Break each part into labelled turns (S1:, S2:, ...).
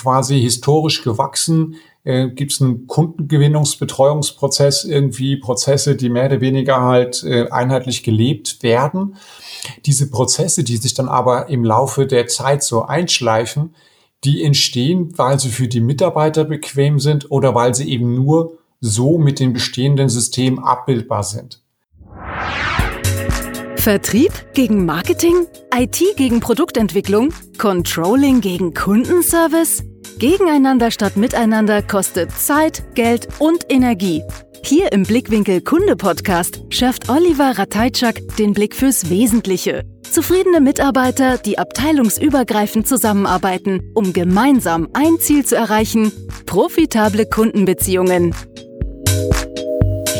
S1: quasi historisch gewachsen? Äh, Gibt es einen Kundengewinnungsbetreuungsprozess, irgendwie Prozesse, die mehr oder weniger halt äh, einheitlich gelebt werden? Diese Prozesse, die sich dann aber im Laufe der Zeit so einschleifen, die entstehen, weil sie für die Mitarbeiter bequem sind oder weil sie eben nur so mit dem bestehenden System abbildbar sind.
S2: Vertrieb gegen Marketing? IT gegen Produktentwicklung? Controlling gegen Kundenservice? Gegeneinander statt miteinander kostet Zeit, Geld und Energie. Hier im Blickwinkel Kunde Podcast schärft Oliver Ratajczak den Blick fürs Wesentliche. Zufriedene Mitarbeiter, die abteilungsübergreifend zusammenarbeiten, um gemeinsam ein Ziel zu erreichen, profitable Kundenbeziehungen.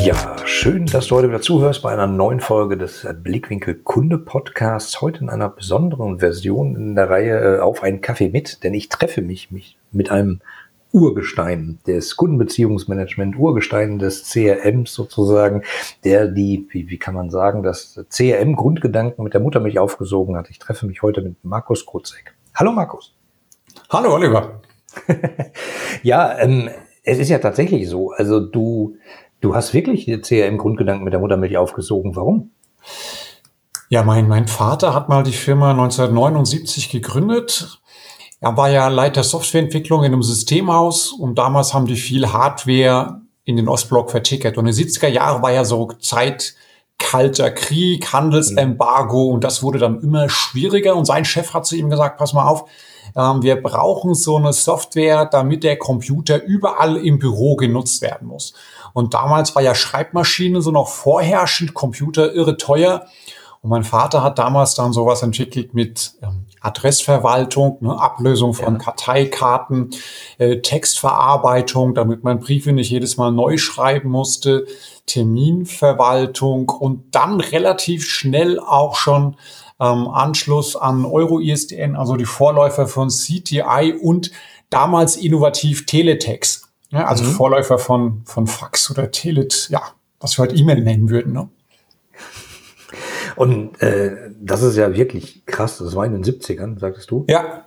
S3: Ja, schön, dass du heute wieder zuhörst bei einer neuen Folge des Blickwinkel Kunde Podcasts. Heute in einer besonderen Version in der Reihe äh, auf einen Kaffee mit, denn ich treffe mich, mich mit einem Urgestein des Kundenbeziehungsmanagement, Urgestein des CRMs sozusagen, der die, wie, wie kann man sagen, das CRM-Grundgedanken mit der Muttermilch aufgesogen hat. Ich treffe mich heute mit Markus Kurzek. Hallo Markus.
S1: Hallo Oliver.
S3: ja, ähm, es ist ja tatsächlich so. Also du Du hast wirklich die CRM-Grundgedanken mit der Muttermilch aufgesogen. Warum?
S1: Ja, mein, mein Vater hat mal die Firma 1979 gegründet. Er war ja Leiter Softwareentwicklung in einem Systemhaus und damals haben die viel Hardware in den Ostblock vertickert. Und in den 70er Jahren war ja so Zeit kalter Krieg, Handelsembargo und das wurde dann immer schwieriger. Und sein Chef hat zu ihm gesagt, pass mal auf, ähm, wir brauchen so eine Software, damit der Computer überall im Büro genutzt werden muss. Und damals war ja Schreibmaschine so noch vorherrschend, Computer irre teuer. Und mein Vater hat damals dann sowas entwickelt mit ähm, Adressverwaltung, ne, Ablösung von ja. Karteikarten, äh, Textverarbeitung, damit man Briefe nicht jedes Mal neu schreiben musste, Terminverwaltung und dann relativ schnell auch schon ähm, Anschluss an Euro-ISDN, also die Vorläufer von CTI und damals innovativ Teletext. Ja, also mhm. Vorläufer von, von Fax oder Telet, ja, was wir halt E-Mail nennen würden. Ne?
S3: Und äh, das ist ja wirklich krass. Das war in den 70ern, sagtest du?
S1: Ja.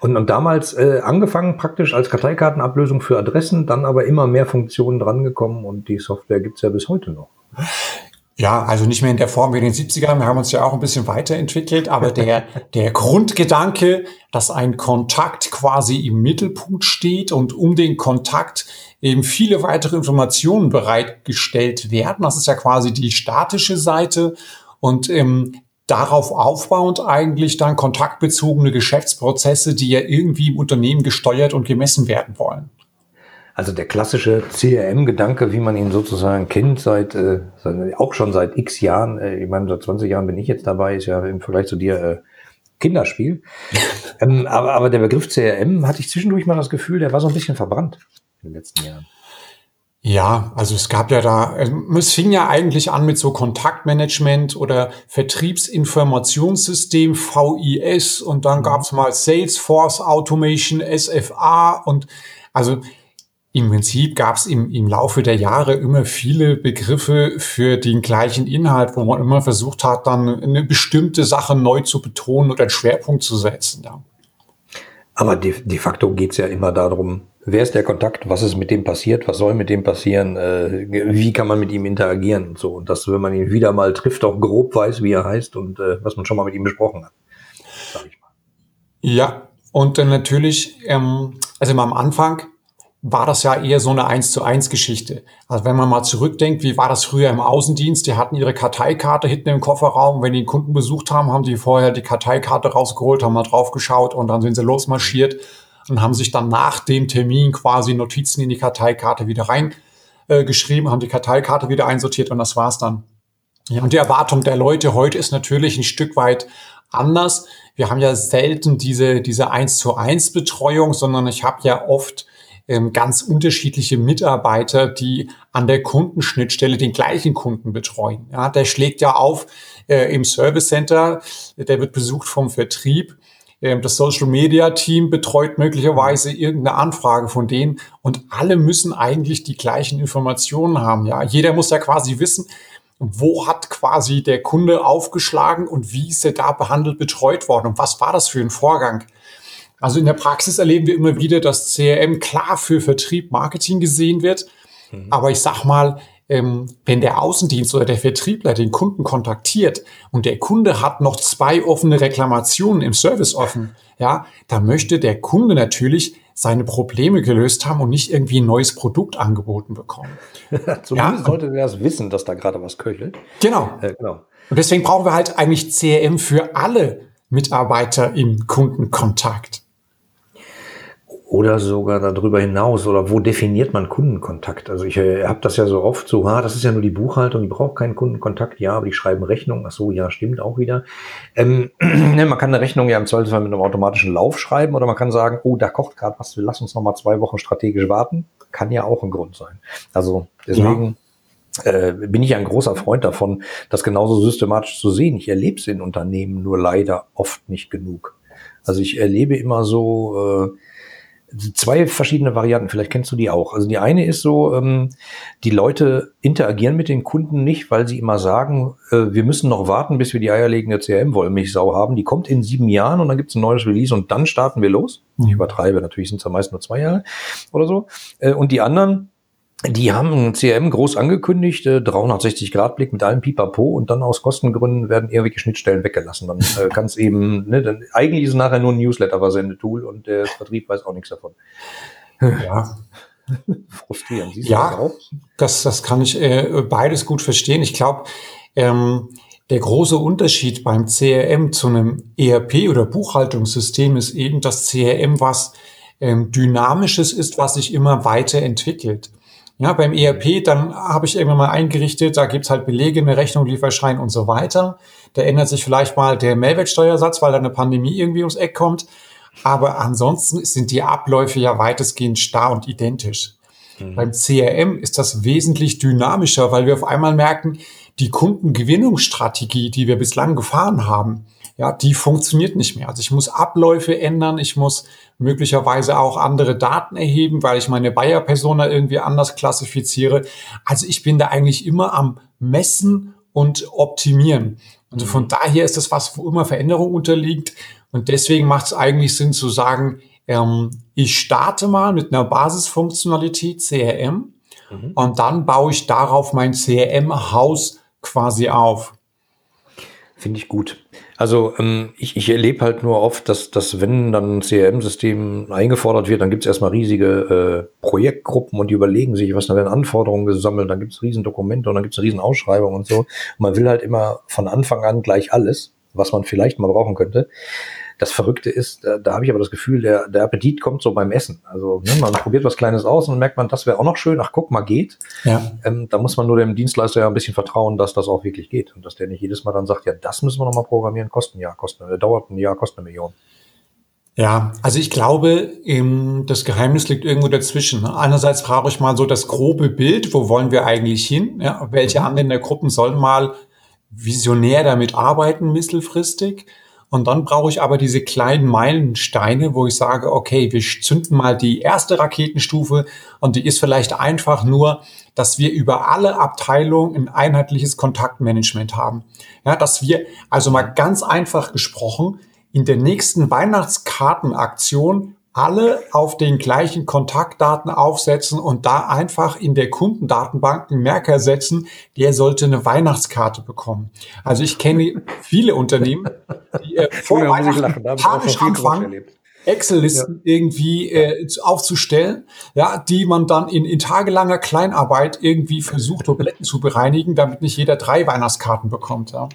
S3: Und, und damals äh, angefangen praktisch als Karteikartenablösung für Adressen, dann aber immer mehr Funktionen drangekommen und die Software gibt's ja bis heute noch.
S1: Ja, also nicht mehr in der Form wie in den 70ern. Wir haben uns ja auch ein bisschen weiterentwickelt, aber der, der Grundgedanke, dass ein Kontakt quasi im Mittelpunkt steht und um den Kontakt eben viele weitere Informationen bereitgestellt werden. Das ist ja quasi die statische Seite und ähm, darauf aufbauend eigentlich dann kontaktbezogene Geschäftsprozesse, die ja irgendwie im Unternehmen gesteuert und gemessen werden wollen.
S3: Also der klassische CRM-Gedanke, wie man ihn sozusagen kennt, seit, äh, seit auch schon seit x Jahren, äh, ich meine, seit 20 Jahren bin ich jetzt dabei, ist ja im Vergleich zu dir äh, Kinderspiel. ähm, aber, aber der Begriff CRM hatte ich zwischendurch mal das Gefühl, der war so ein bisschen verbrannt in den letzten Jahren.
S1: Ja, also es gab ja da, ähm, es fing ja eigentlich an mit so Kontaktmanagement oder Vertriebsinformationssystem, VIS, und dann mhm. gab es mal Salesforce Automation, SFA und also im Prinzip gab es im, im Laufe der Jahre immer viele Begriffe für den gleichen Inhalt, wo man immer versucht hat, dann eine bestimmte Sache neu zu betonen oder einen Schwerpunkt zu setzen. Ja.
S3: Aber de, de facto geht's ja immer darum, wer ist der Kontakt, was ist mit dem passiert, was soll mit dem passieren, äh, wie kann man mit ihm interagieren und so. Und dass, wenn man ihn wieder mal trifft, auch grob weiß, wie er heißt und äh, was man schon mal mit ihm besprochen hat.
S1: Sag ich mal. Ja, und dann natürlich, ähm, also am Anfang war das ja eher so eine eins zu eins Geschichte. Also wenn man mal zurückdenkt, wie war das früher im Außendienst? Die hatten ihre Karteikarte hinten im Kofferraum. Wenn die einen Kunden besucht haben, haben die vorher die Karteikarte rausgeholt, haben mal draufgeschaut und dann sind sie losmarschiert und haben sich dann nach dem Termin quasi Notizen in die Karteikarte wieder reingeschrieben, äh, haben die Karteikarte wieder einsortiert und das war's dann. Ja, und die Erwartung der Leute heute ist natürlich ein Stück weit anders. Wir haben ja selten diese, diese eins zu eins Betreuung, sondern ich habe ja oft ähm, ganz unterschiedliche Mitarbeiter, die an der Kundenschnittstelle den gleichen Kunden betreuen. Ja, der schlägt ja auf äh, im Service Center, der wird besucht vom Vertrieb. Ähm, das Social Media Team betreut möglicherweise irgendeine Anfrage von denen und alle müssen eigentlich die gleichen Informationen haben. Ja, jeder muss ja quasi wissen, wo hat quasi der Kunde aufgeschlagen und wie ist er da behandelt, betreut worden und was war das für ein Vorgang? Also in der Praxis erleben wir immer wieder, dass CRM klar für Vertrieb, Marketing gesehen wird. Mhm. Aber ich sag mal, ähm, wenn der Außendienst oder der Vertriebler den Kunden kontaktiert und der Kunde hat noch zwei offene Reklamationen im Service offen, ja, da möchte der Kunde natürlich seine Probleme gelöst haben und nicht irgendwie ein neues Produkt angeboten bekommen.
S3: Zumindest ja. sollte der das wissen, dass da gerade was köchelt.
S1: Genau. Äh, genau. Und deswegen brauchen wir halt eigentlich CRM für alle Mitarbeiter im Kundenkontakt.
S3: Oder sogar darüber hinaus. Oder wo definiert man Kundenkontakt? Also ich äh, habe das ja so oft so, ha, das ist ja nur die Buchhaltung, die braucht keinen Kundenkontakt. Ja, aber die schreiben Rechnung. Ach so, ja, stimmt auch wieder. Ähm, ne, man kann eine Rechnung ja im Zweifelsfall mit einem automatischen Lauf schreiben oder man kann sagen, oh, da kocht gerade was, lass uns noch mal zwei Wochen strategisch warten. Kann ja auch ein Grund sein. Also deswegen... Ja. Äh, bin ich ein großer Freund davon, das genauso systematisch zu sehen. Ich erlebe es in Unternehmen nur leider oft nicht genug. Also ich erlebe immer so, äh, zwei verschiedene Varianten, vielleicht kennst du die auch. Also die eine ist so, ähm, die Leute interagieren mit den Kunden nicht, weil sie immer sagen, äh, wir müssen noch warten, bis wir die eierlegende CRM-Wollmilchsau haben. Die kommt in sieben Jahren und dann gibt es ein neues Release und dann starten wir los. Ich mhm. übertreibe, natürlich sind es ja meist nur zwei Jahre oder so. Äh, und die anderen, die haben ein CRM groß angekündigt, äh, 360-Grad-Blick mit allem Pipapo und dann aus Kostengründen werden irgendwelche Schnittstellen weggelassen. Dann äh, kann es eben, ne, dann, eigentlich ist es nachher nur ein Newsletter-Versendetool und der Vertrieb weiß auch nichts davon.
S1: Ja. Frustrierend. Siehst ja, das, auch? das, das kann ich äh, beides gut verstehen. Ich glaube, ähm, der große Unterschied beim CRM zu einem ERP oder Buchhaltungssystem ist eben, dass CRM was ähm, Dynamisches ist, was sich immer weiterentwickelt. Ja, beim ERP, dann habe ich irgendwann mal eingerichtet, da gibt's halt Belege, eine Rechnung, Lieferschein und so weiter. Da ändert sich vielleicht mal der Mehrwertsteuersatz, weil da eine Pandemie irgendwie ums Eck kommt. Aber ansonsten sind die Abläufe ja weitestgehend starr und identisch. Mhm. Beim CRM ist das wesentlich dynamischer, weil wir auf einmal merken, die Kundengewinnungsstrategie, die wir bislang gefahren haben, ja, die funktioniert nicht mehr. Also ich muss Abläufe ändern, ich muss möglicherweise auch andere Daten erheben, weil ich meine Bayer-Persona irgendwie anders klassifiziere. Also ich bin da eigentlich immer am Messen und Optimieren. Also von daher ist das was, wo immer Veränderung unterliegt. Und deswegen macht es eigentlich Sinn zu sagen, ähm, ich starte mal mit einer Basisfunktionalität CRM mhm. und dann baue ich darauf mein CRM-Haus quasi auf.
S3: Finde ich gut. Also ähm, ich, ich erlebe halt nur oft, dass, dass wenn dann ein CRM-System eingefordert wird, dann gibt es erstmal riesige äh, Projektgruppen und die überlegen sich, was da werden Anforderungen gesammelt, dann gibt es riesen Dokumente und dann gibt es riesen Ausschreibungen und so. Und man will halt immer von Anfang an gleich alles, was man vielleicht mal brauchen könnte. Das Verrückte ist, da, da habe ich aber das Gefühl, der, der Appetit kommt so beim Essen. Also ne, man probiert was Kleines aus und dann merkt man, das wäre auch noch schön. Ach, guck mal, geht. Ja. Ähm, da muss man nur dem Dienstleister ja ein bisschen vertrauen, dass das auch wirklich geht und dass der nicht jedes Mal dann sagt, ja, das müssen wir noch mal programmieren, kostet ein Jahr, kostet, äh, dauert ein Jahr, kostet eine Million.
S1: Ja, also ich glaube, das Geheimnis liegt irgendwo dazwischen. Einerseits brauche ich mal so das grobe Bild, wo wollen wir eigentlich hin? Ja, welche mhm. Anwendergruppen sollen mal visionär damit arbeiten, mittelfristig? Und dann brauche ich aber diese kleinen Meilensteine, wo ich sage, okay, wir zünden mal die erste Raketenstufe und die ist vielleicht einfach nur, dass wir über alle Abteilungen ein einheitliches Kontaktmanagement haben. Ja, dass wir also mal ganz einfach gesprochen in der nächsten Weihnachtskartenaktion alle auf den gleichen Kontaktdaten aufsetzen und da einfach in der Kundendatenbank einen Merker setzen, der sollte eine Weihnachtskarte bekommen. Also ich kenne viele Unternehmen, die äh, vor Weihnachten panisch anfangen, Excel-Listen ja. irgendwie äh, aufzustellen, ja, die man dann in, in tagelanger Kleinarbeit irgendwie versucht, Tabletten zu bereinigen, damit nicht jeder drei Weihnachtskarten bekommt. Ja.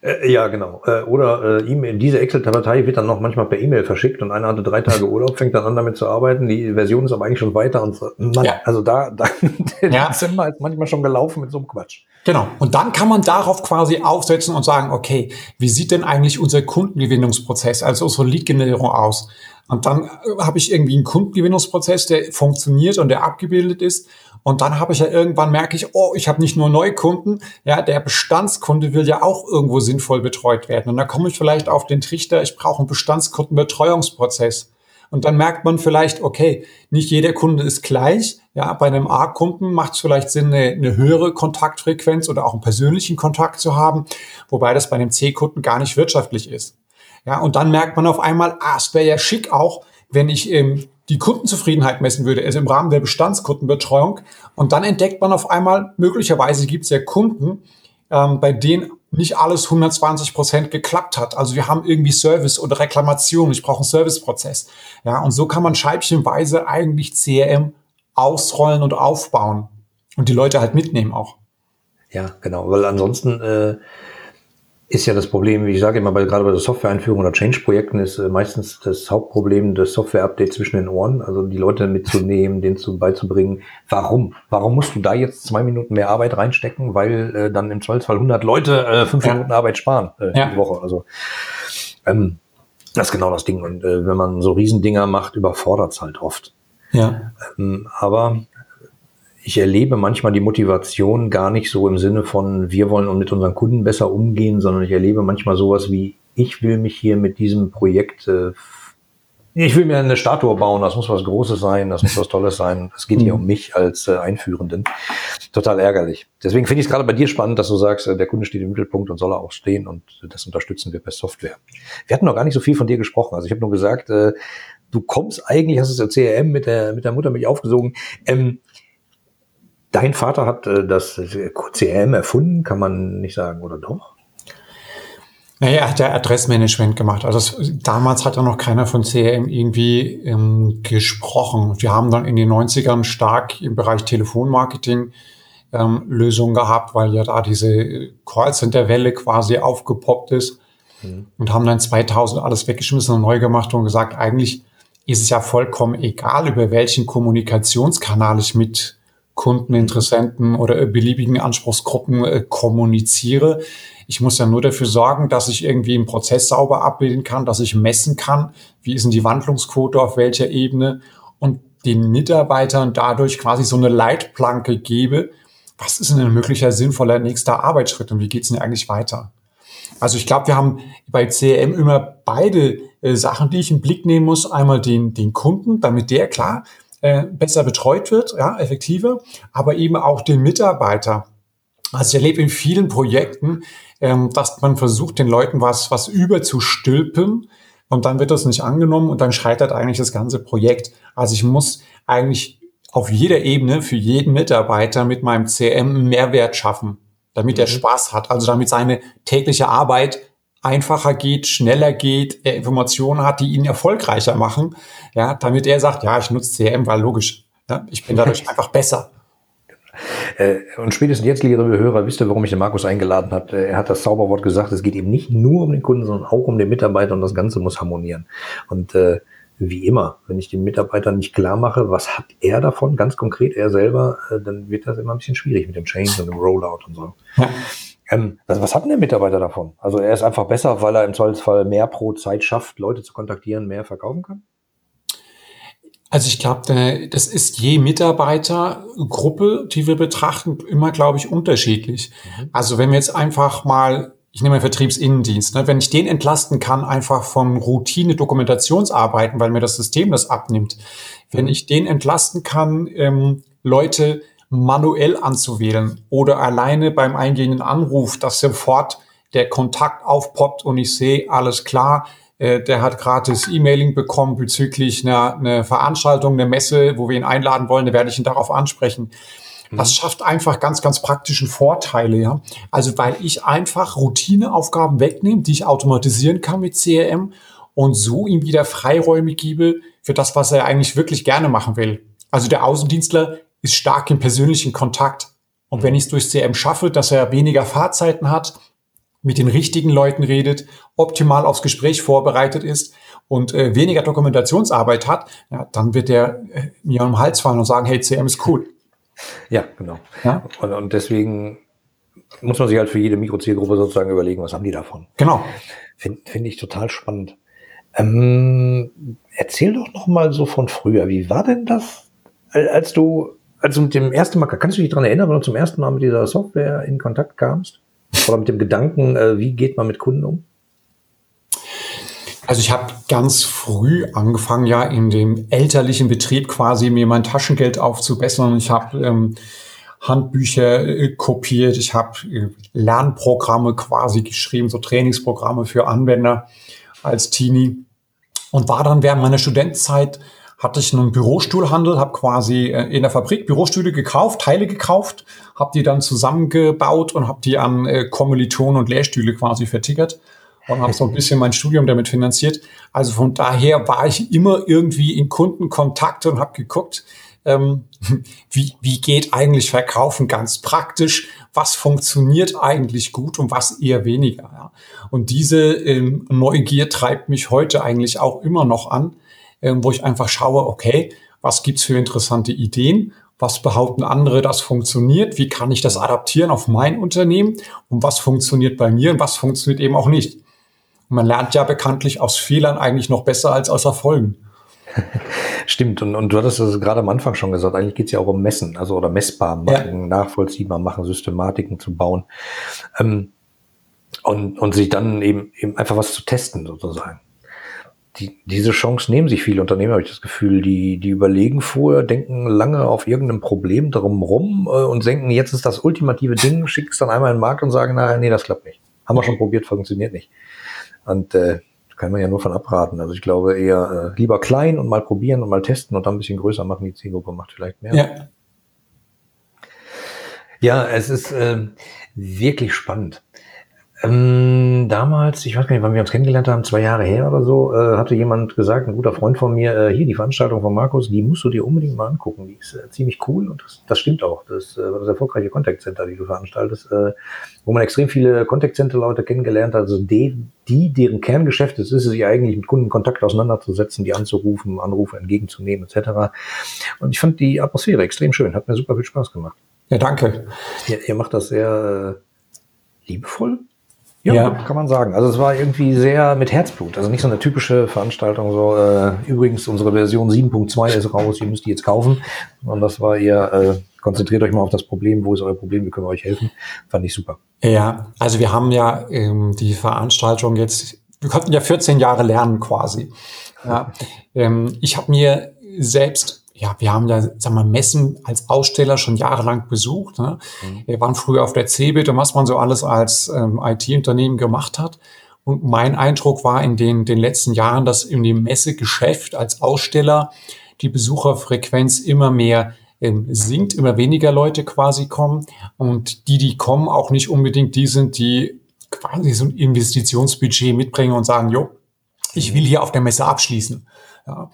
S3: Äh, ja, genau. Äh, oder äh, E-Mail, diese Excel-Datei wird dann noch manchmal per E-Mail verschickt und einer hatte drei Tage Urlaub, fängt dann an damit zu arbeiten. Die Version ist aber eigentlich schon weiter und so. Mann, ja. also da, da der ja. Dezember ist manchmal schon gelaufen mit so einem Quatsch.
S1: Genau. Und dann kann man darauf quasi aufsetzen und sagen, okay, wie sieht denn eigentlich unser Kundengewinnungsprozess, also unsere Lead-Generierung aus? Und dann äh, habe ich irgendwie einen Kundengewinnungsprozess, der funktioniert und der abgebildet ist. Und dann habe ich ja irgendwann merke ich, oh, ich habe nicht nur Neukunden, ja, der Bestandskunde will ja auch irgendwo sinnvoll betreut werden. Und dann komme ich vielleicht auf den Trichter, ich brauche einen Bestandskundenbetreuungsprozess. Und dann merkt man vielleicht, okay, nicht jeder Kunde ist gleich. Ja, bei einem A-Kunden macht es vielleicht Sinn, eine, eine, höhere Kontaktfrequenz oder auch einen persönlichen Kontakt zu haben, wobei das bei einem C-Kunden gar nicht wirtschaftlich ist. Ja, und dann merkt man auf einmal, ah, es wäre ja schick auch, wenn ich ähm, die Kundenzufriedenheit messen würde, also im Rahmen der Bestandskundenbetreuung. Und dann entdeckt man auf einmal, möglicherweise gibt es ja Kunden, ähm, bei denen nicht alles 120 Prozent geklappt hat. Also wir haben irgendwie Service oder Reklamation. Ich brauche einen Serviceprozess. Ja, und so kann man scheibchenweise eigentlich CRM ausrollen und aufbauen und die Leute halt mitnehmen auch.
S3: Ja, genau, weil ansonsten äh, ist ja das Problem, wie ich sage immer, bei, gerade bei der Software-Einführung oder Change-Projekten ist äh, meistens das Hauptproblem das Software-Update zwischen den Ohren, also die Leute mitzunehmen, denen zu beizubringen, warum? Warum musst du da jetzt zwei Minuten mehr Arbeit reinstecken, weil äh, dann im Zweifelsfall 100 Leute äh, fünf ja. Minuten Arbeit sparen äh, ja. die Woche? Also ähm, das ist genau das Ding. Und äh, wenn man so Riesendinger macht, überfordert es halt oft. Ja. Ähm, aber ich erlebe manchmal die Motivation gar nicht so im Sinne von, wir wollen mit unseren Kunden besser umgehen, sondern ich erlebe manchmal sowas wie, ich will mich hier mit diesem Projekt, äh, ich will mir eine Statue bauen, das muss was Großes sein, das muss was Tolles sein. Es geht hier mhm. um mich als äh, Einführenden. Total ärgerlich. Deswegen finde ich es gerade bei dir spannend, dass du sagst, äh, der Kunde steht im Mittelpunkt und soll er auch stehen und das unterstützen wir per Software. Wir hatten noch gar nicht so viel von dir gesprochen. Also ich habe nur gesagt, äh, du kommst eigentlich, hast es ja CRM mit der, mit der Mutter mich aufgesogen. Ähm, Dein Vater hat äh, das CRM erfunden, kann man nicht sagen, oder doch?
S1: Naja, er hat ja Adressmanagement gemacht. Also das, damals hat ja noch keiner von CRM irgendwie ähm, gesprochen. Wir haben dann in den 90ern stark im Bereich Telefonmarketing ähm, Lösungen gehabt, weil ja da diese Callcenter-Welle quasi aufgepoppt ist mhm. und haben dann 2000 alles weggeschmissen und neu gemacht und gesagt, eigentlich ist es ja vollkommen egal, über welchen Kommunikationskanal ich mit Kunden, Interessenten oder beliebigen Anspruchsgruppen äh, kommuniziere. Ich muss ja nur dafür sorgen, dass ich irgendwie einen Prozess sauber abbilden kann, dass ich messen kann, wie ist denn die Wandlungsquote auf welcher Ebene und den Mitarbeitern dadurch quasi so eine Leitplanke gebe, was ist denn ein möglicher sinnvoller nächster Arbeitsschritt und wie geht's denn eigentlich weiter? Also ich glaube, wir haben bei CRM immer beide äh, Sachen, die ich im Blick nehmen muss. Einmal den, den Kunden, damit der klar äh, besser betreut wird, ja, effektiver, aber eben auch den Mitarbeiter. Also ich erlebe in vielen Projekten, ähm, dass man versucht, den Leuten was, was überzustülpen und dann wird das nicht angenommen und dann scheitert eigentlich das ganze Projekt. Also ich muss eigentlich auf jeder Ebene für jeden Mitarbeiter mit meinem CM Mehrwert schaffen, damit er mhm. Spaß hat, also damit seine tägliche Arbeit einfacher geht, schneller geht, er Informationen hat, die ihn erfolgreicher machen, ja, damit er sagt, ja, ich nutze CRM, weil logisch, ja, ich bin dadurch einfach besser.
S3: Äh, und spätestens jetzt, liebe Hörer, wisst ihr, warum ich den Markus eingeladen habe. Er hat das Zauberwort gesagt, es geht eben nicht nur um den Kunden, sondern auch um den Mitarbeiter und das Ganze muss harmonieren. Und äh, wie immer, wenn ich dem Mitarbeiter nicht klar mache, was hat er davon, ganz konkret er selber, äh, dann wird das immer ein bisschen schwierig mit dem Change und dem Rollout und so. Ja. Ähm, was, was hat denn der Mitarbeiter davon? Also er ist einfach besser, weil er im Zweifelsfall mehr pro Zeit schafft, Leute zu kontaktieren, mehr verkaufen kann?
S1: Also ich glaube, das ist je Mitarbeitergruppe, die wir betrachten, immer, glaube ich, unterschiedlich. Mhm. Also wenn wir jetzt einfach mal, ich nehme einen Vertriebsinnendienst, ne, wenn ich den entlasten kann, einfach von Routine-Dokumentationsarbeiten, weil mir das System das abnimmt, wenn mhm. ich den entlasten kann, ähm, Leute manuell anzuwählen oder alleine beim eingehenden Anruf, dass sofort der Kontakt aufpoppt und ich sehe, alles klar, äh, der hat gratis E-Mailing bekommen bezüglich einer, einer Veranstaltung, einer Messe, wo wir ihn einladen wollen, da werde ich ihn darauf ansprechen. Das mhm. schafft einfach ganz, ganz praktischen Vorteile, ja. Also, weil ich einfach Routineaufgaben wegnehme, die ich automatisieren kann mit CRM und so ihm wieder Freiräume gebe für das, was er eigentlich wirklich gerne machen will. Also der Außendienstler ist stark im persönlichen Kontakt. Und wenn mhm. ich es durch CM schaffe, dass er weniger Fahrzeiten hat, mit den richtigen Leuten redet, optimal aufs Gespräch vorbereitet ist und äh, weniger Dokumentationsarbeit hat, ja, dann wird er äh, mir am Hals fallen und sagen, hey, CM ist cool.
S3: Ja, genau. Ja? Und, und deswegen muss man sich halt für jede Mikrozielgruppe sozusagen überlegen, was haben die davon.
S1: Genau.
S3: Finde find ich total spannend. Ähm, erzähl doch noch mal so von früher. Wie war denn das, als du also mit dem ersten Mal, kannst du dich daran erinnern, wenn du zum ersten Mal mit dieser Software in Kontakt kamst? Oder mit dem Gedanken, äh, wie geht man mit Kunden um?
S1: Also ich habe ganz früh angefangen, ja in dem elterlichen Betrieb quasi mir mein Taschengeld aufzubessern. Ich habe ähm, Handbücher äh, kopiert, ich habe äh, Lernprogramme quasi geschrieben, so Trainingsprogramme für Anwender als Teenie und war dann während meiner Studentenzeit hatte ich einen Bürostuhlhandel, habe quasi äh, in der Fabrik Bürostühle gekauft, Teile gekauft, habe die dann zusammengebaut und habe die an äh, Kommilitonen und Lehrstühle quasi vertickert und habe so ein bisschen mein Studium damit finanziert. Also von daher war ich immer irgendwie in Kundenkontakt und habe geguckt, ähm, wie, wie geht eigentlich Verkaufen ganz praktisch, was funktioniert eigentlich gut und was eher weniger. Ja. Und diese ähm, Neugier treibt mich heute eigentlich auch immer noch an, wo ich einfach schaue, okay, was gibt's für interessante Ideen? Was behaupten andere, das funktioniert? Wie kann ich das adaptieren auf mein Unternehmen? Und was funktioniert bei mir und was funktioniert eben auch nicht? Und man lernt ja bekanntlich aus Fehlern eigentlich noch besser als aus Erfolgen.
S3: Stimmt, und, und du hattest das gerade am Anfang schon gesagt, eigentlich geht es ja auch um Messen, also oder messbar machen, ja. nachvollziehbar machen, Systematiken zu bauen. Ähm, und, und sich dann eben, eben einfach was zu testen, sozusagen. Die, diese Chance nehmen sich viele Unternehmen, habe ich das Gefühl, die, die überlegen vorher, denken lange auf irgendeinem Problem drum rum äh, und denken, jetzt ist das ultimative Ding, schicken es dann einmal in den Markt und sagen, naja, nee, das klappt nicht. Haben wir schon probiert, funktioniert nicht. Und äh, kann man ja nur von abraten. Also ich glaube eher äh, lieber klein und mal probieren und mal testen und dann ein bisschen größer machen. Die Zielgruppe macht vielleicht mehr.
S1: Ja,
S3: ja es ist äh, wirklich spannend. Ähm, damals, ich weiß gar nicht, wann wir uns kennengelernt haben, zwei Jahre her oder so, äh, hatte jemand gesagt, ein guter Freund von mir, äh, hier die Veranstaltung von Markus, die musst du dir unbedingt mal angucken. Die ist äh, ziemlich cool und das, das stimmt auch. Das äh, war das erfolgreiche Contact Center, die du veranstaltest, äh, wo man extrem viele Contact Center Leute kennengelernt hat. Also die, die, deren Kerngeschäft ist, ist es sich eigentlich mit Kundenkontakt auseinanderzusetzen, die anzurufen, Anrufe entgegenzunehmen etc. Und ich fand die Atmosphäre extrem schön, hat mir super viel Spaß gemacht.
S1: Ja, danke.
S3: Ihr, ihr macht das sehr äh, liebevoll ja, ja, kann man sagen. Also es war irgendwie sehr mit Herzblut. Also nicht so eine typische Veranstaltung, so äh, übrigens unsere Version 7.2 ist raus, ihr müsst die jetzt kaufen. Und das war eher, äh, konzentriert euch mal auf das Problem, wo ist euer Problem, wir können euch helfen. Fand ich super.
S1: Ja, also wir haben ja ähm, die Veranstaltung jetzt, wir konnten ja 14 Jahre lernen quasi. Ja, ähm, ich habe mir selbst ja, wir haben ja, sag mal, Messen als Aussteller schon jahrelang besucht. Ne? Mhm. Wir waren früher auf der CeBIT und was man so alles als ähm, IT-Unternehmen gemacht hat. Und mein Eindruck war in den, den letzten Jahren, dass in dem Messegeschäft als Aussteller die Besucherfrequenz immer mehr ähm, sinkt, immer weniger Leute quasi kommen. Und die, die kommen, auch nicht unbedingt die sind, die quasi so ein Investitionsbudget mitbringen und sagen, jo, ich will hier auf der Messe abschließen. Ja.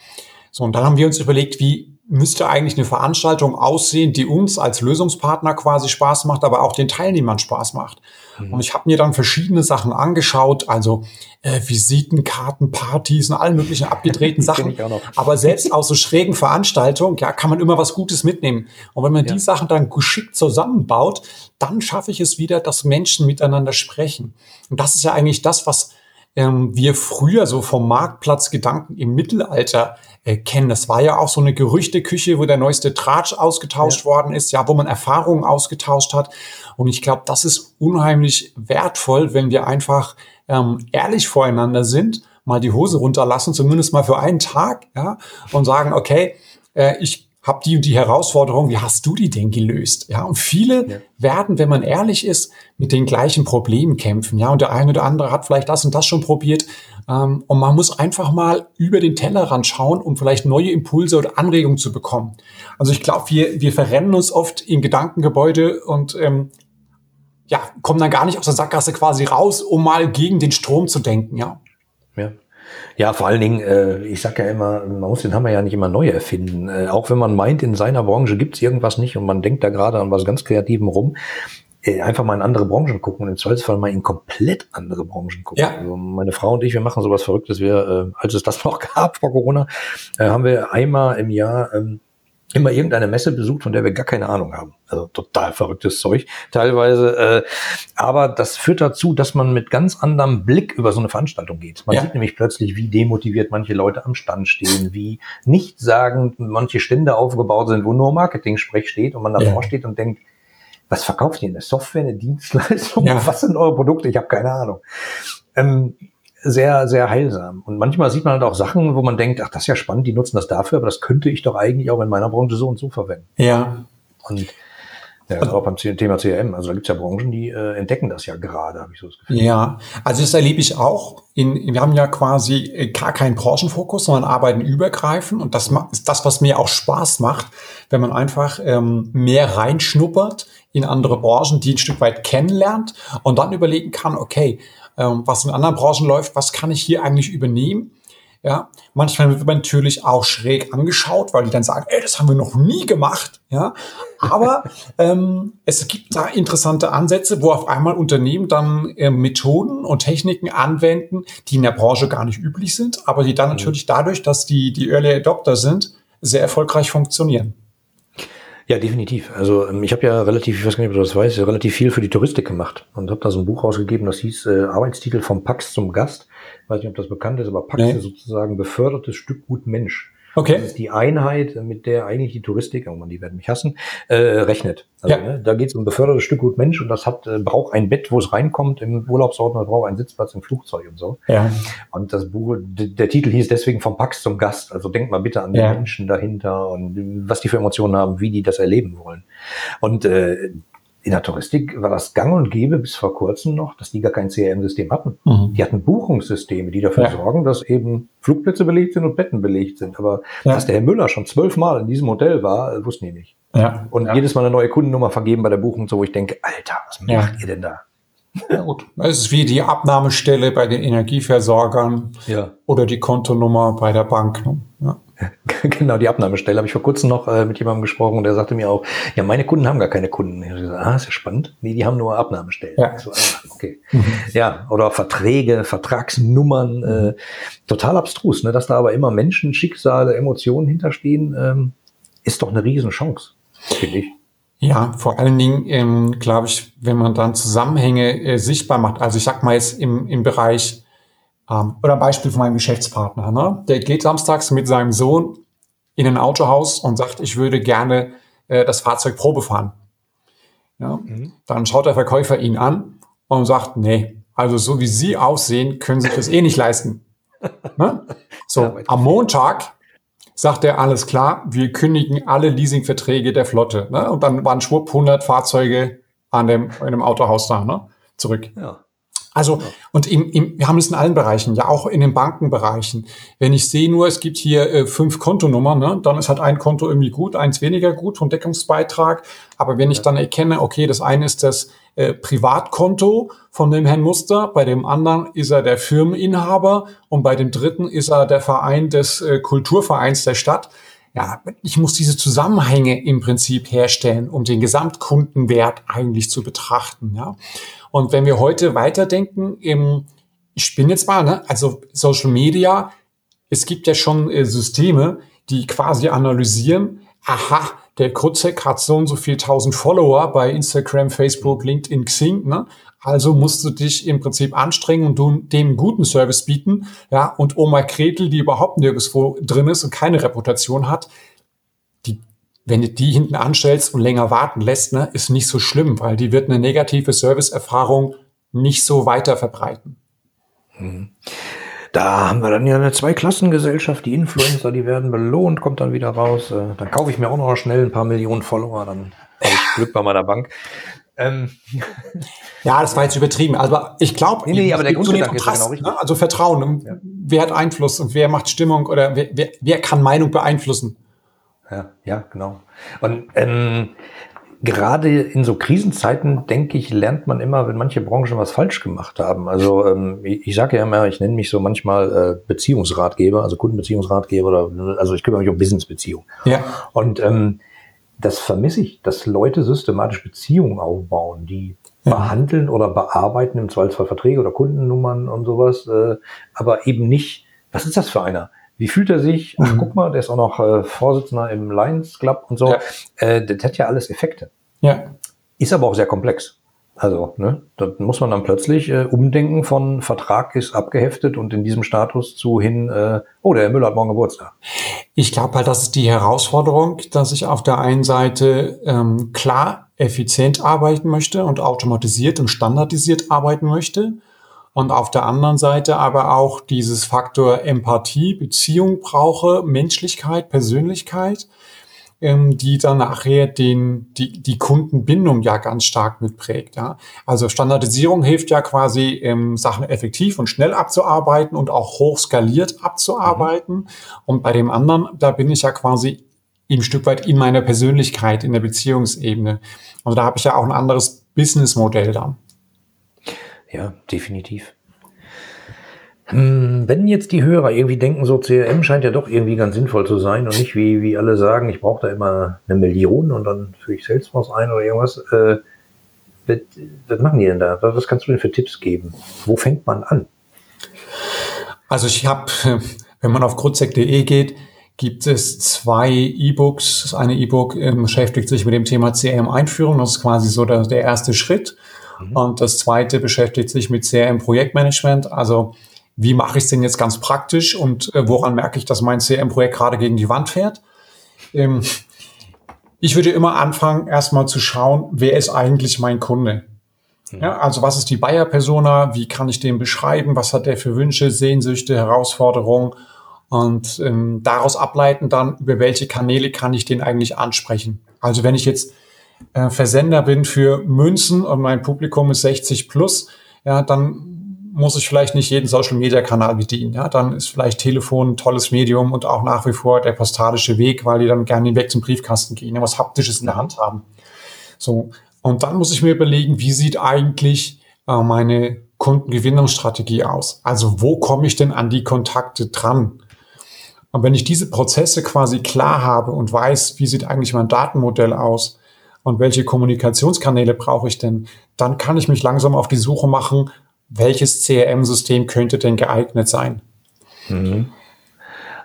S1: So, und dann haben wir uns überlegt, wie müsste eigentlich eine Veranstaltung aussehen, die uns als Lösungspartner quasi Spaß macht, aber auch den Teilnehmern Spaß macht. Mhm. Und ich habe mir dann verschiedene Sachen angeschaut, also äh, Visitenkarten, Partys und allen möglichen abgedrehten Sachen. Aber selbst aus so schrägen Veranstaltungen, ja, kann man immer was Gutes mitnehmen. Und wenn man ja. die Sachen dann geschickt zusammenbaut, dann schaffe ich es wieder, dass Menschen miteinander sprechen. Und das ist ja eigentlich das, was ähm, wir früher so vom Marktplatzgedanken im Mittelalter äh, kennen. Das war ja auch so eine Gerüchteküche, wo der neueste Tratsch ausgetauscht ja. worden ist, ja, wo man Erfahrungen ausgetauscht hat. Und ich glaube, das ist unheimlich wertvoll, wenn wir einfach ähm, ehrlich voreinander sind, mal die Hose runterlassen, zumindest mal für einen Tag, ja, und sagen, okay, äh, ich habe die und die Herausforderung, wie hast du die denn gelöst? Ja, und viele ja. werden, wenn man ehrlich ist, mit den gleichen Problemen kämpfen. Ja, und der eine oder andere hat vielleicht das und das schon probiert. Ähm, und man muss einfach mal über den Tellerrand schauen, um vielleicht neue Impulse oder Anregungen zu bekommen. Also ich glaube, wir, wir verrennen uns oft in Gedankengebäude und ähm, ja, kommen dann gar nicht aus der Sackgasse quasi raus, um mal gegen den Strom zu denken. Ja.
S3: Ja, ja, vor allen Dingen, äh, ich sag ja immer, man muss den Hammer ja nicht immer neu erfinden. Äh, auch wenn man meint, in seiner Branche gibt's irgendwas nicht und man denkt da gerade an was ganz Kreativem rum, äh, einfach mal in andere Branchen gucken und im Zweifelsfall mal in komplett andere Branchen gucken. Ja. Also meine Frau und ich, wir machen sowas Verrücktes. Wir, äh, als es das noch gab vor Corona, äh, haben wir einmal im Jahr ähm, immer irgendeine Messe besucht, von der wir gar keine Ahnung haben. Also total verrücktes Zeug teilweise. Äh, aber das führt dazu, dass man mit ganz anderem Blick über so eine Veranstaltung geht. Man ja. sieht nämlich plötzlich, wie demotiviert manche Leute am Stand stehen, wie nicht sagen manche Stände aufgebaut sind, wo nur Marketing-Sprech steht und man davor ja. steht und denkt, was verkauft ihr? Eine Software, eine Dienstleistung? Ja. Was sind eure Produkte? Ich habe keine Ahnung. Ähm, sehr, sehr heilsam. Und manchmal sieht man halt auch Sachen, wo man denkt, ach, das ist ja spannend, die nutzen das dafür, aber das könnte ich doch eigentlich auch in meiner Branche so und so verwenden.
S1: Ja.
S3: Und Ja, also, auch beim Thema CRM. Also da gibt es ja Branchen, die äh, entdecken das ja gerade, habe ich so das Gefühl.
S1: Ja, also das erlebe ich auch. In, wir haben ja quasi äh, gar keinen Branchenfokus, sondern arbeiten übergreifend. Und das ist das, was mir auch Spaß macht, wenn man einfach ähm, mehr reinschnuppert in andere Branchen, die ein Stück weit kennenlernt und dann überlegen kann, okay, ähm, was in anderen Branchen läuft, was kann ich hier eigentlich übernehmen? Ja, manchmal wird man natürlich auch schräg angeschaut, weil die dann sagen, ey, das haben wir noch nie gemacht. Ja, aber ähm, es gibt da interessante Ansätze, wo auf einmal Unternehmen dann äh, Methoden und Techniken anwenden, die in der Branche gar nicht üblich sind, aber die dann mhm. natürlich dadurch, dass die die Early Adopter sind, sehr erfolgreich funktionieren.
S3: Ja, definitiv. Also ähm, ich habe ja relativ, ich weiß gar nicht, ob du das weißt, relativ viel für die Touristik gemacht und habe da so ein Buch rausgegeben, das hieß äh, Arbeitstitel vom Pax zum Gast. Ich weiß nicht, ob das bekannt ist, aber Pax nee. ist sozusagen befördertes Stück gut Mensch. Okay. Das ist die Einheit, mit der eigentlich die Touristik, oh man, die werden mich hassen, äh, rechnet. Also, ja. ne, da geht es um befördertes Stück gut Mensch und das hat äh, braucht ein Bett, wo es reinkommt im Urlaubsort, und braucht einen Sitzplatz im Flugzeug und so. Ja. Und das Buch, der Titel hieß deswegen vom Pax zum Gast. Also denkt mal bitte an die ja. Menschen dahinter und was die für Emotionen haben, wie die das erleben wollen. Und äh, in der Touristik war das gang und gäbe bis vor kurzem noch, dass die gar kein CRM-System hatten. Mhm. Die hatten Buchungssysteme, die dafür ja. sorgen, dass eben Flugplätze belegt sind und Betten belegt sind. Aber ja. dass der Herr Müller schon zwölfmal in diesem Hotel war, äh, wussten die nicht. Ja. Und jedes Mal eine neue Kundennummer vergeben bei der Buchung, so wo ich denke, Alter, was macht ihr denn da?
S1: Ja, gut. Es ist wie die Abnahmestelle bei den Energieversorgern ja. oder die Kontonummer bei der Bank. Ne? Ja.
S3: genau, die Abnahmestelle. Habe ich vor kurzem noch äh, mit jemandem gesprochen und der sagte mir auch, ja, meine Kunden haben gar keine Kunden. Ich habe gesagt, ah, ist ja spannend. Nee, die haben nur Abnahmestellen. Ja, so, ah, okay. Mhm. ja oder Verträge, Vertragsnummern. Mhm. Äh, total abstrus, ne? dass da aber immer Menschen, Schicksale, Emotionen hinterstehen, ähm, ist doch eine Riesenchance, finde ich.
S1: Ja, vor allen Dingen, ähm, glaube ich, wenn man dann Zusammenhänge äh, sichtbar macht. Also ich sag mal jetzt im, im Bereich ähm, oder ein Beispiel von meinem Geschäftspartner. Ne? Der geht samstags mit seinem Sohn in ein Autohaus und sagt, ich würde gerne äh, das Fahrzeug Probe fahren. Ja? Mhm. Dann schaut der Verkäufer ihn an und sagt, nee, also so wie Sie aussehen, können Sie das eh nicht leisten. ne? So, ja, am Montag sagt er, alles klar, wir kündigen alle Leasingverträge der Flotte. Ne? Und dann waren schwupp 100 Fahrzeuge an dem, in dem Autohaus da, ne? zurück. Ja. Also, ja. und im, im, wir haben es in allen Bereichen, ja auch in den Bankenbereichen. Wenn ich sehe nur, es gibt hier äh, fünf Kontonummern, ne, dann ist halt ein Konto irgendwie gut, eins weniger gut vom Deckungsbeitrag. Aber wenn ja. ich dann erkenne, okay, das eine ist das äh, Privatkonto von dem Herrn Muster, bei dem anderen ist er der Firmeninhaber und bei dem dritten ist er der Verein des äh, Kulturvereins der Stadt. Ja, ich muss diese Zusammenhänge im Prinzip herstellen, um den Gesamtkundenwert eigentlich zu betrachten. Ja. Und wenn wir heute weiterdenken, im, ich bin jetzt mal, ne, also Social Media, es gibt ja schon äh, Systeme, die quasi analysieren, aha, der Kurzek hat so und so viel tausend Follower bei Instagram, Facebook, LinkedIn, Xing, ne? Also musst du dich im Prinzip anstrengen und du dem guten Service bieten, ja? Und Oma Gretel, die überhaupt nirgendwo drin ist und keine Reputation hat, wenn du die hinten anstellst und länger warten lässt, ne, ist nicht so schlimm, weil die wird eine negative Serviceerfahrung nicht so weiter verbreiten.
S3: Hm. Da haben wir dann ja eine Zweiklassengesellschaft. Die Influencer, die werden belohnt, kommt dann wieder raus. Äh, dann kaufe ich mir auch noch schnell ein paar Millionen Follower, dann habe ich Glück bei meiner Bank. Ähm.
S1: Ja, das war jetzt übertrieben. Also ich glaube, nee, nee, aber der Grundgedanke ist genau richtig. Ne? Also Vertrauen. Ja. Wer hat Einfluss und wer macht Stimmung oder wer, wer, wer kann Meinung beeinflussen?
S3: Ja, ja, genau. Und ähm, gerade in so Krisenzeiten, denke ich, lernt man immer, wenn manche Branchen was falsch gemacht haben. Also ähm, ich, ich sage ja immer, ich nenne mich so manchmal äh, Beziehungsratgeber, also Kundenbeziehungsratgeber oder also ich kümmere mich um Businessbeziehungen. Ja. Und ähm, das vermisse ich, dass Leute systematisch Beziehungen aufbauen, die ja. behandeln oder bearbeiten, im Zweifelsfall Verträge oder Kundennummern und sowas, äh, aber eben nicht, was ist das für einer? Wie fühlt er sich? Ach, mhm. guck mal, der ist auch noch äh, Vorsitzender im Lions Club und so. Ja. Äh, das hat ja alles Effekte. Ja. Ist aber auch sehr komplex. Also, ne, da muss man dann plötzlich äh, umdenken von Vertrag ist abgeheftet und in diesem Status zu hin, äh, oh, der Herr Müller hat morgen Geburtstag.
S1: Ich glaube halt, das ist die Herausforderung, dass ich auf der einen Seite ähm, klar effizient arbeiten möchte und automatisiert und standardisiert arbeiten möchte und auf der anderen Seite aber auch dieses Faktor Empathie, Beziehung brauche, Menschlichkeit, Persönlichkeit. ähm, die dann nachher den, die, die Kundenbindung ja ganz stark mitprägt. Ja? Also Standardisierung hilft ja quasi, ähm, Sachen effektiv und schnell abzuarbeiten und auch hoch skaliert abzuarbeiten. Mhm. Und bei dem anderen, da bin ich ja quasi ein Stück weit in meiner Persönlichkeit, in der Beziehungsebene. Also da habe ich ja auch ein anderes Businessmodell dann.
S3: Ja, definitiv. Hm, wenn jetzt die Hörer irgendwie denken, so CRM scheint ja doch irgendwie ganz sinnvoll zu sein und nicht wie, wie alle sagen, ich brauche da immer eine Million und dann führe ich Salesforce ein oder irgendwas. Äh, was, machen die denn da? Was kannst du denn für Tipps geben? Wo fängt man an?
S1: Also ich habe, wenn man auf grundsec.de geht, gibt es zwei E-Books. Das eine E-Book ähm, beschäftigt sich mit dem Thema CRM-Einführung. Das ist quasi so der, der erste Schritt. Mhm. Und das zweite beschäftigt sich mit CRM-Projektmanagement. Also wie mache ich es denn jetzt ganz praktisch und äh, woran merke ich, dass mein CRM-Projekt gerade gegen die Wand fährt? Ähm, ich würde immer anfangen, erstmal zu schauen, wer ist eigentlich mein Kunde? Ja, also was ist die Buyer-Persona? Wie kann ich den beschreiben? Was hat der für Wünsche, Sehnsüchte, Herausforderungen? Und ähm, daraus ableiten dann, über welche Kanäle kann ich den eigentlich ansprechen? Also wenn ich jetzt äh, Versender bin für Münzen und mein Publikum ist 60 plus, ja, dann muss ich vielleicht nicht jeden Social Media Kanal bedienen. Ja, dann ist vielleicht Telefon ein tolles Medium und auch nach wie vor der postalische Weg, weil die dann gerne weg zum Briefkasten gehen, ja, was Haptisches in der Hand haben. So. Und dann muss ich mir überlegen, wie sieht eigentlich äh, meine Kundengewinnungsstrategie aus? Also wo komme ich denn an die Kontakte dran? Und wenn ich diese Prozesse quasi klar habe und weiß, wie sieht eigentlich mein Datenmodell aus und welche Kommunikationskanäle brauche ich denn, dann kann ich mich langsam auf die Suche machen, welches CRM-System könnte denn geeignet sein?
S3: Mhm.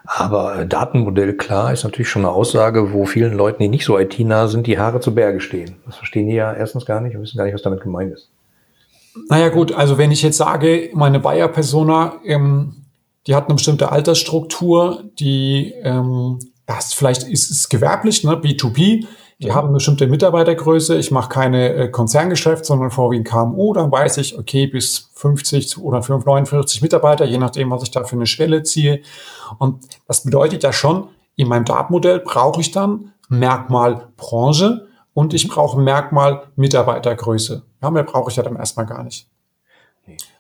S3: Aber äh, Datenmodell, klar, ist natürlich schon eine Aussage, wo vielen Leuten, die nicht so IT-nah sind, die Haare zu Berge stehen. Das verstehen die ja erstens gar nicht und wissen gar nicht, was damit gemeint ist.
S1: Naja gut, also wenn ich jetzt sage, meine Buyer-Persona, ähm, die hat eine bestimmte Altersstruktur, die ähm, ja, vielleicht ist es gewerblich, ne, B2B, die haben eine bestimmte Mitarbeitergröße. Ich mache keine äh, Konzerngeschäft, sondern vorwiegend KMU. Dann weiß ich, okay, bis 50 oder 49 Mitarbeiter, je nachdem, was ich da für eine Schwelle ziehe. Und das bedeutet ja schon, in meinem Datenmodell brauche ich dann Merkmal Branche und ich brauche Merkmal Mitarbeitergröße. Ja, mehr brauche ich ja dann erstmal gar nicht.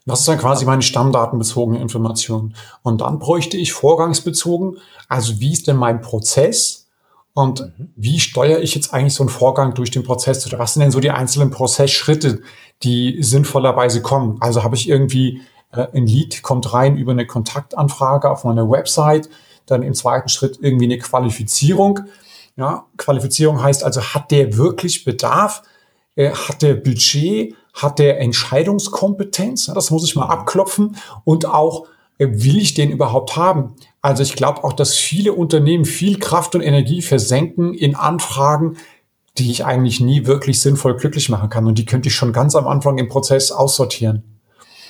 S1: Das ist dann quasi meine stammdatenbezogene Information. Und dann bräuchte ich vorgangsbezogen, also wie ist denn mein Prozess? Und mhm. wie steuere ich jetzt eigentlich so einen Vorgang durch den Prozess? Oder was sind denn so die einzelnen Prozessschritte, die sinnvollerweise kommen? Also habe ich irgendwie äh, ein Lead kommt rein über eine Kontaktanfrage auf meiner Website, dann im zweiten Schritt irgendwie eine Qualifizierung. Ja, Qualifizierung heißt also, hat der wirklich Bedarf? Äh, hat der Budget? Hat der Entscheidungskompetenz? Ja, das muss ich mal abklopfen. Und auch, äh, will ich den überhaupt haben? Also ich glaube auch, dass viele Unternehmen viel Kraft und Energie versenken in Anfragen, die ich eigentlich nie wirklich sinnvoll glücklich machen kann. Und die könnte ich schon ganz am Anfang im Prozess aussortieren.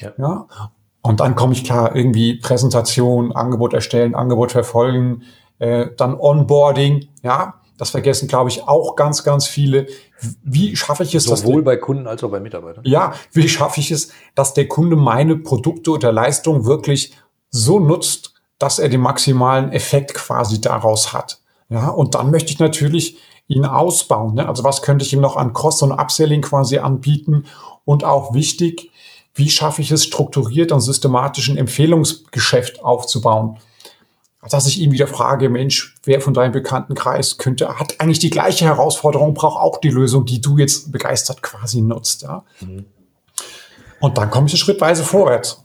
S1: Ja. ja? Und dann komme ich klar, irgendwie Präsentation, Angebot erstellen, Angebot verfolgen, äh, dann Onboarding, ja. Das vergessen, glaube ich, auch ganz, ganz viele. Wie schaffe ich es,
S3: sowohl bei Kunden als auch bei Mitarbeitern?
S1: Ja, wie schaffe ich es, dass der Kunde meine Produkte oder Leistungen wirklich so nutzt, dass er den maximalen Effekt quasi daraus hat. Ja, und dann möchte ich natürlich ihn ausbauen. Ne? Also was könnte ich ihm noch an Cross- und Upselling quasi anbieten? Und auch wichtig, wie schaffe ich es strukturiert und systematisch ein Empfehlungsgeschäft aufzubauen? Dass ich ihm wieder frage, Mensch, wer von deinem Bekanntenkreis könnte, hat eigentlich die gleiche Herausforderung, braucht auch die Lösung, die du jetzt begeistert quasi nutzt. Ja? Mhm. Und dann komme ich schrittweise vorwärts.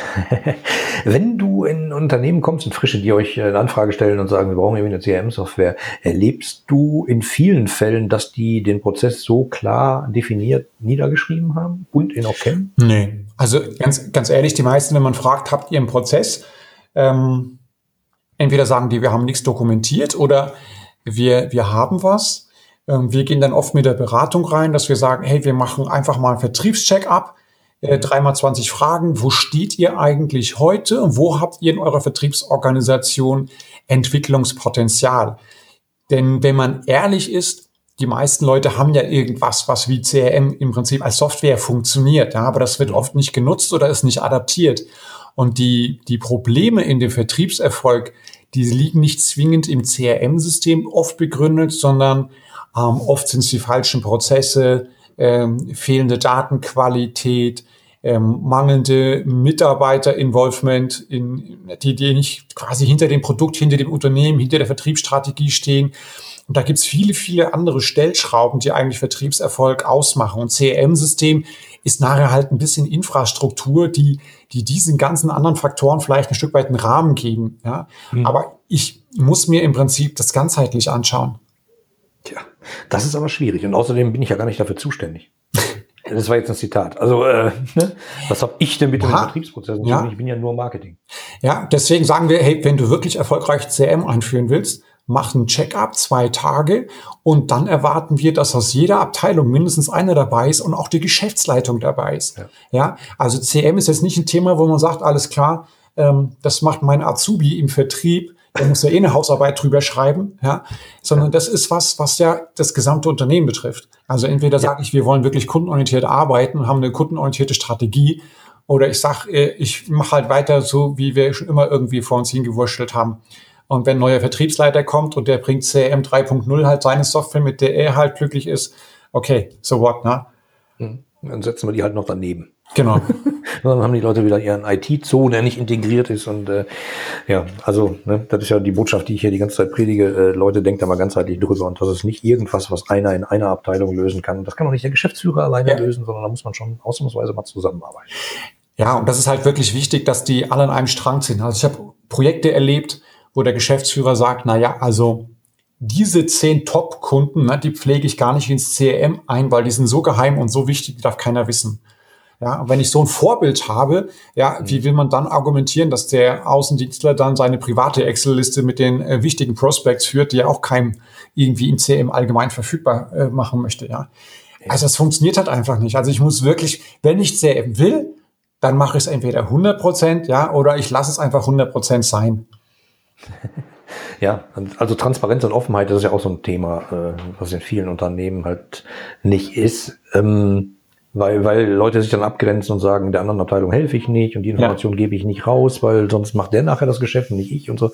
S3: Wenn du in Unternehmen kommst, in Frische, die euch eine Anfrage stellen und sagen, wir brauchen irgendwie eine CRM-Software, erlebst du in vielen Fällen, dass die den Prozess so klar definiert niedergeschrieben haben und ihn auch kennen?
S1: Nee. Also ganz, ganz ehrlich, die meisten, wenn man fragt, habt ihr einen Prozess? Ähm, entweder sagen die, wir haben nichts dokumentiert oder wir, wir haben was. Ähm, wir gehen dann oft mit der Beratung rein, dass wir sagen, hey, wir machen einfach mal einen Vertriebscheck ab äh, dreimal 20 Fragen. Wo steht ihr eigentlich heute und wo habt ihr in eurer Vertriebsorganisation Entwicklungspotenzial? Denn wenn man ehrlich ist, die meisten Leute haben ja irgendwas, was wie CRM im Prinzip als Software funktioniert, ja, aber das wird oft nicht genutzt oder ist nicht adaptiert. Und die, die Probleme in dem Vertriebserfolg, die liegen nicht zwingend im CRM-System oft begründet, sondern ähm, oft sind es die falschen Prozesse, ähm, fehlende Datenqualität, ähm, mangelnde Mitarbeiter-Involvement, in, die, die nicht quasi hinter dem Produkt, hinter dem Unternehmen, hinter der Vertriebsstrategie stehen. Und da gibt's viele, viele andere Stellschrauben, die eigentlich Vertriebserfolg ausmachen. Und CRM-System ist nachher halt ein bisschen Infrastruktur, die, die diesen ganzen anderen Faktoren vielleicht ein Stück weit einen Rahmen geben. Ja? Mhm. Aber ich muss mir im Prinzip das ganzheitlich anschauen.
S3: Tja, das ist aber schwierig. Und außerdem bin ich ja gar nicht dafür zuständig. Das war jetzt ein Zitat. Also, äh, ne? was habe ich denn mit ja. den Vertriebsprozessen? Ja. Ich bin ja nur Marketing.
S1: Ja, deswegen sagen wir, hey, wenn du wirklich erfolgreich CM einführen willst, mach ein Check-up, zwei Tage und dann erwarten wir, dass aus jeder Abteilung mindestens einer dabei ist und auch die Geschäftsleitung dabei ist. Ja, ja also CM ist jetzt nicht ein Thema, wo man sagt, alles klar, ähm, das macht mein Azubi im Vertrieb, der muss ja eh eine Hausarbeit drüber schreiben, ja, sondern das ist was, was ja das gesamte Unternehmen betrifft. Also entweder sage ich, wir wollen wirklich kundenorientiert arbeiten und haben eine kundenorientierte Strategie, oder ich sage, äh, ich mache halt weiter so, wie wir schon immer irgendwie vor uns hingewurschtelt haben. Und wenn ein neuer Vertriebsleiter kommt und der bringt CRM 3.0 halt seine Software, mit der er halt glücklich ist, okay, so what, ne?
S3: Hm. Dann setzen wir die halt noch daneben.
S1: Genau.
S3: dann haben die Leute wieder ihren IT-Zoo, der nicht integriert ist. Und äh, ja, also ne, das ist ja die Botschaft, die ich hier die ganze Zeit predige. Äh, Leute, denkt da mal ganzheitlich drüber. Und das ist nicht irgendwas, was einer in einer Abteilung lösen kann. Das kann auch nicht der Geschäftsführer alleine ja. lösen, sondern da muss man schon ausnahmsweise mal zusammenarbeiten.
S1: Ja, und das ist halt wirklich wichtig, dass die alle an einem Strang sind. Also ich habe Projekte erlebt, wo der Geschäftsführer sagt, na ja, also diese zehn Top-Kunden, ne, die pflege ich gar nicht ins CRM ein, weil die sind so geheim und so wichtig, die darf keiner wissen. Ja, und wenn ich so ein Vorbild habe, ja, mhm. wie will man dann argumentieren, dass der Außendienstler dann seine private Excel-Liste mit den äh, wichtigen Prospects führt, die er auch keinem irgendwie im CM allgemein verfügbar äh, machen möchte, ja. Also das funktioniert halt einfach nicht. Also ich muss wirklich, wenn ich CM will, dann mache ich es entweder 100 Prozent, ja, oder ich lasse es einfach 100 Prozent sein.
S3: Ja, also Transparenz und Offenheit, das ist ja auch so ein Thema, äh, was in vielen Unternehmen halt nicht ist. Ähm, weil, weil Leute sich dann abgrenzen und sagen, der anderen Abteilung helfe ich nicht und die Information ja. gebe ich nicht raus, weil sonst macht der nachher das Geschäft und nicht ich und so.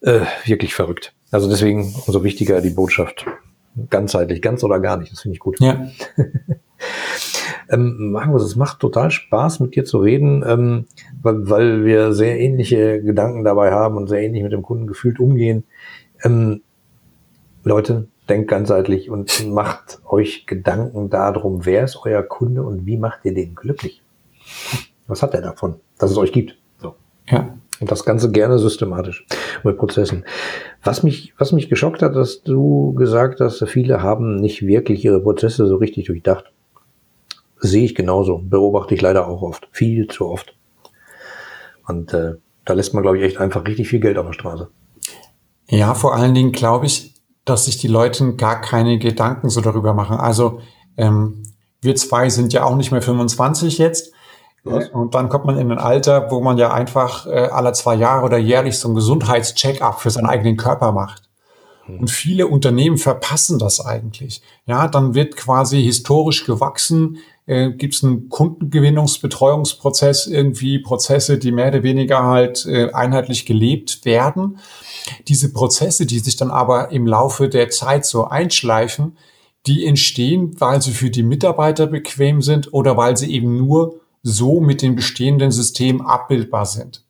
S3: Äh, wirklich verrückt. Also deswegen umso wichtiger die Botschaft. Ganzheitlich, ganz oder gar nicht, das finde ich gut.
S1: Ja.
S3: ähm, Markus, es macht total Spaß, mit dir zu reden, ähm, weil, weil wir sehr ähnliche Gedanken dabei haben und sehr ähnlich mit dem Kunden gefühlt umgehen. Ähm, Leute, denkt ganzheitlich und macht euch Gedanken darum, wer ist euer Kunde und wie macht ihr den glücklich? Was hat er davon, dass es euch gibt? So. Ja. Und das Ganze gerne systematisch mit Prozessen. Was mich, was mich geschockt hat, dass du gesagt hast, viele haben nicht wirklich ihre Prozesse so richtig durchdacht. Sehe ich genauso. Beobachte ich leider auch oft. Viel zu oft. Und äh, da lässt man, glaube ich, echt einfach richtig viel Geld auf der Straße.
S1: Ja, vor allen Dingen glaube ich, dass sich die Leute gar keine Gedanken so darüber machen. Also ähm, wir zwei sind ja auch nicht mehr 25 jetzt. Was? Und dann kommt man in ein Alter, wo man ja einfach äh, alle zwei Jahre oder jährlich so ein Gesundheitscheck-up für seinen eigenen Körper macht. Hm. Und viele Unternehmen verpassen das eigentlich. Ja, dann wird quasi historisch gewachsen, äh, gibt es einen Kundengewinnungsbetreuungsprozess, irgendwie Prozesse, die mehr oder weniger halt äh, einheitlich gelebt werden. Diese Prozesse, die sich dann aber im Laufe der Zeit so einschleifen, die entstehen, weil sie für die Mitarbeiter bequem sind oder weil sie eben nur so mit dem bestehenden System abbildbar sind.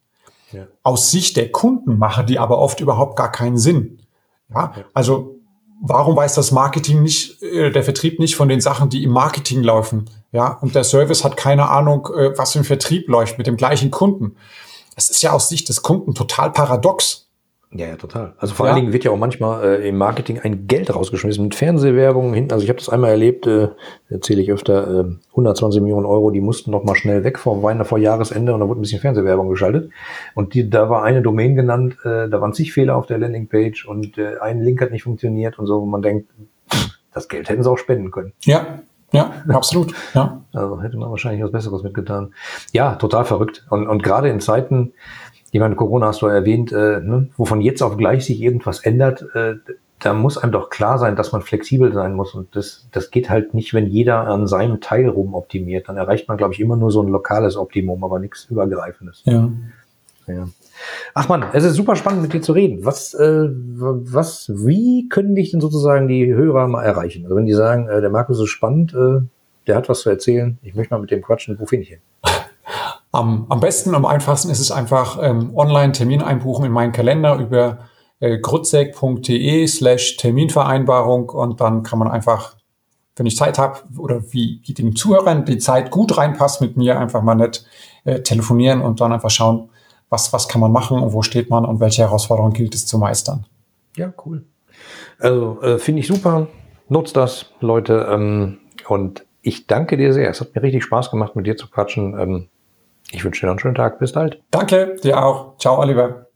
S1: Ja. Aus Sicht der Kunden machen die aber oft überhaupt gar keinen Sinn. Ja, also warum weiß das Marketing nicht, äh, der Vertrieb nicht von den Sachen, die im Marketing laufen? Ja, und der Service hat keine Ahnung, äh, was im Vertrieb läuft mit dem gleichen Kunden. Das ist ja aus Sicht des Kunden total paradox.
S3: Ja, ja, total. Also vor ja. allen Dingen wird ja auch manchmal äh, im Marketing ein Geld rausgeschmissen mit Fernsehwerbung hinten. Also ich habe das einmal erlebt, äh, erzähle ich öfter, äh, 120 Millionen Euro, die mussten noch mal schnell weg vor Weihnachten, vor Jahresende und da wurde ein bisschen Fernsehwerbung geschaltet. Und die, da war eine Domain genannt, äh, da waren zig Fehler auf der Landingpage und äh, ein Link hat nicht funktioniert und so, wo man denkt, das Geld hätten sie auch spenden können.
S1: Ja, ja, absolut. Ja.
S3: Also hätte man wahrscheinlich was Besseres mitgetan. Ja, total verrückt. Und, und gerade in Zeiten, ich meine, Corona hast du erwähnt, äh, ne, wovon jetzt auf gleich sich irgendwas ändert, äh, da muss einem doch klar sein, dass man flexibel sein muss. Und das, das geht halt nicht, wenn jeder an seinem Teil rum optimiert. Dann erreicht man, glaube ich, immer nur so ein lokales Optimum, aber nichts Übergreifendes.
S1: Ja.
S3: Ja. Ach man, es ist super spannend mit dir zu reden. Was, äh, was, wie können dich denn sozusagen die Hörer mal erreichen? Also wenn die sagen, äh, der Markus ist spannend, äh, der hat was zu erzählen, ich möchte mal mit dem quatschen, wo finde ich ihn?
S1: Am, am besten, am einfachsten ist es einfach ähm, online Termin einbuchen in meinen Kalender über äh, grutzek.de slash Terminvereinbarung und dann kann man einfach, wenn ich Zeit habe oder wie, wie den Zuhörern die Zeit gut reinpasst mit mir, einfach mal nett äh, telefonieren und dann einfach schauen, was, was kann man machen und wo steht man und welche Herausforderungen gilt es zu meistern.
S3: Ja, cool. Also äh, finde ich super. Nutzt das, Leute. Ähm, und ich danke dir sehr. Es hat mir richtig Spaß gemacht, mit dir zu quatschen. Ähm, ich wünsche dir noch einen schönen Tag. Bis bald.
S1: Danke, dir auch. Ciao, Oliver.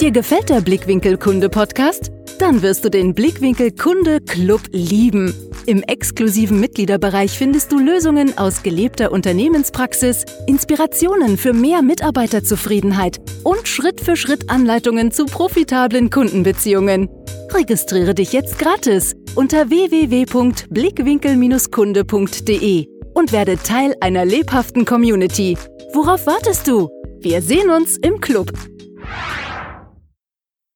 S2: Dir gefällt der Blickwinkel Kunde Podcast? Dann wirst du den Blickwinkel Kunde Club lieben. Im exklusiven Mitgliederbereich findest du Lösungen aus gelebter Unternehmenspraxis, Inspirationen für mehr Mitarbeiterzufriedenheit und Schritt für Schritt Anleitungen zu profitablen Kundenbeziehungen. Registriere dich jetzt gratis unter www.blickwinkel-kunde.de und werde Teil einer lebhaften Community. Worauf wartest du? Wir sehen uns im Club.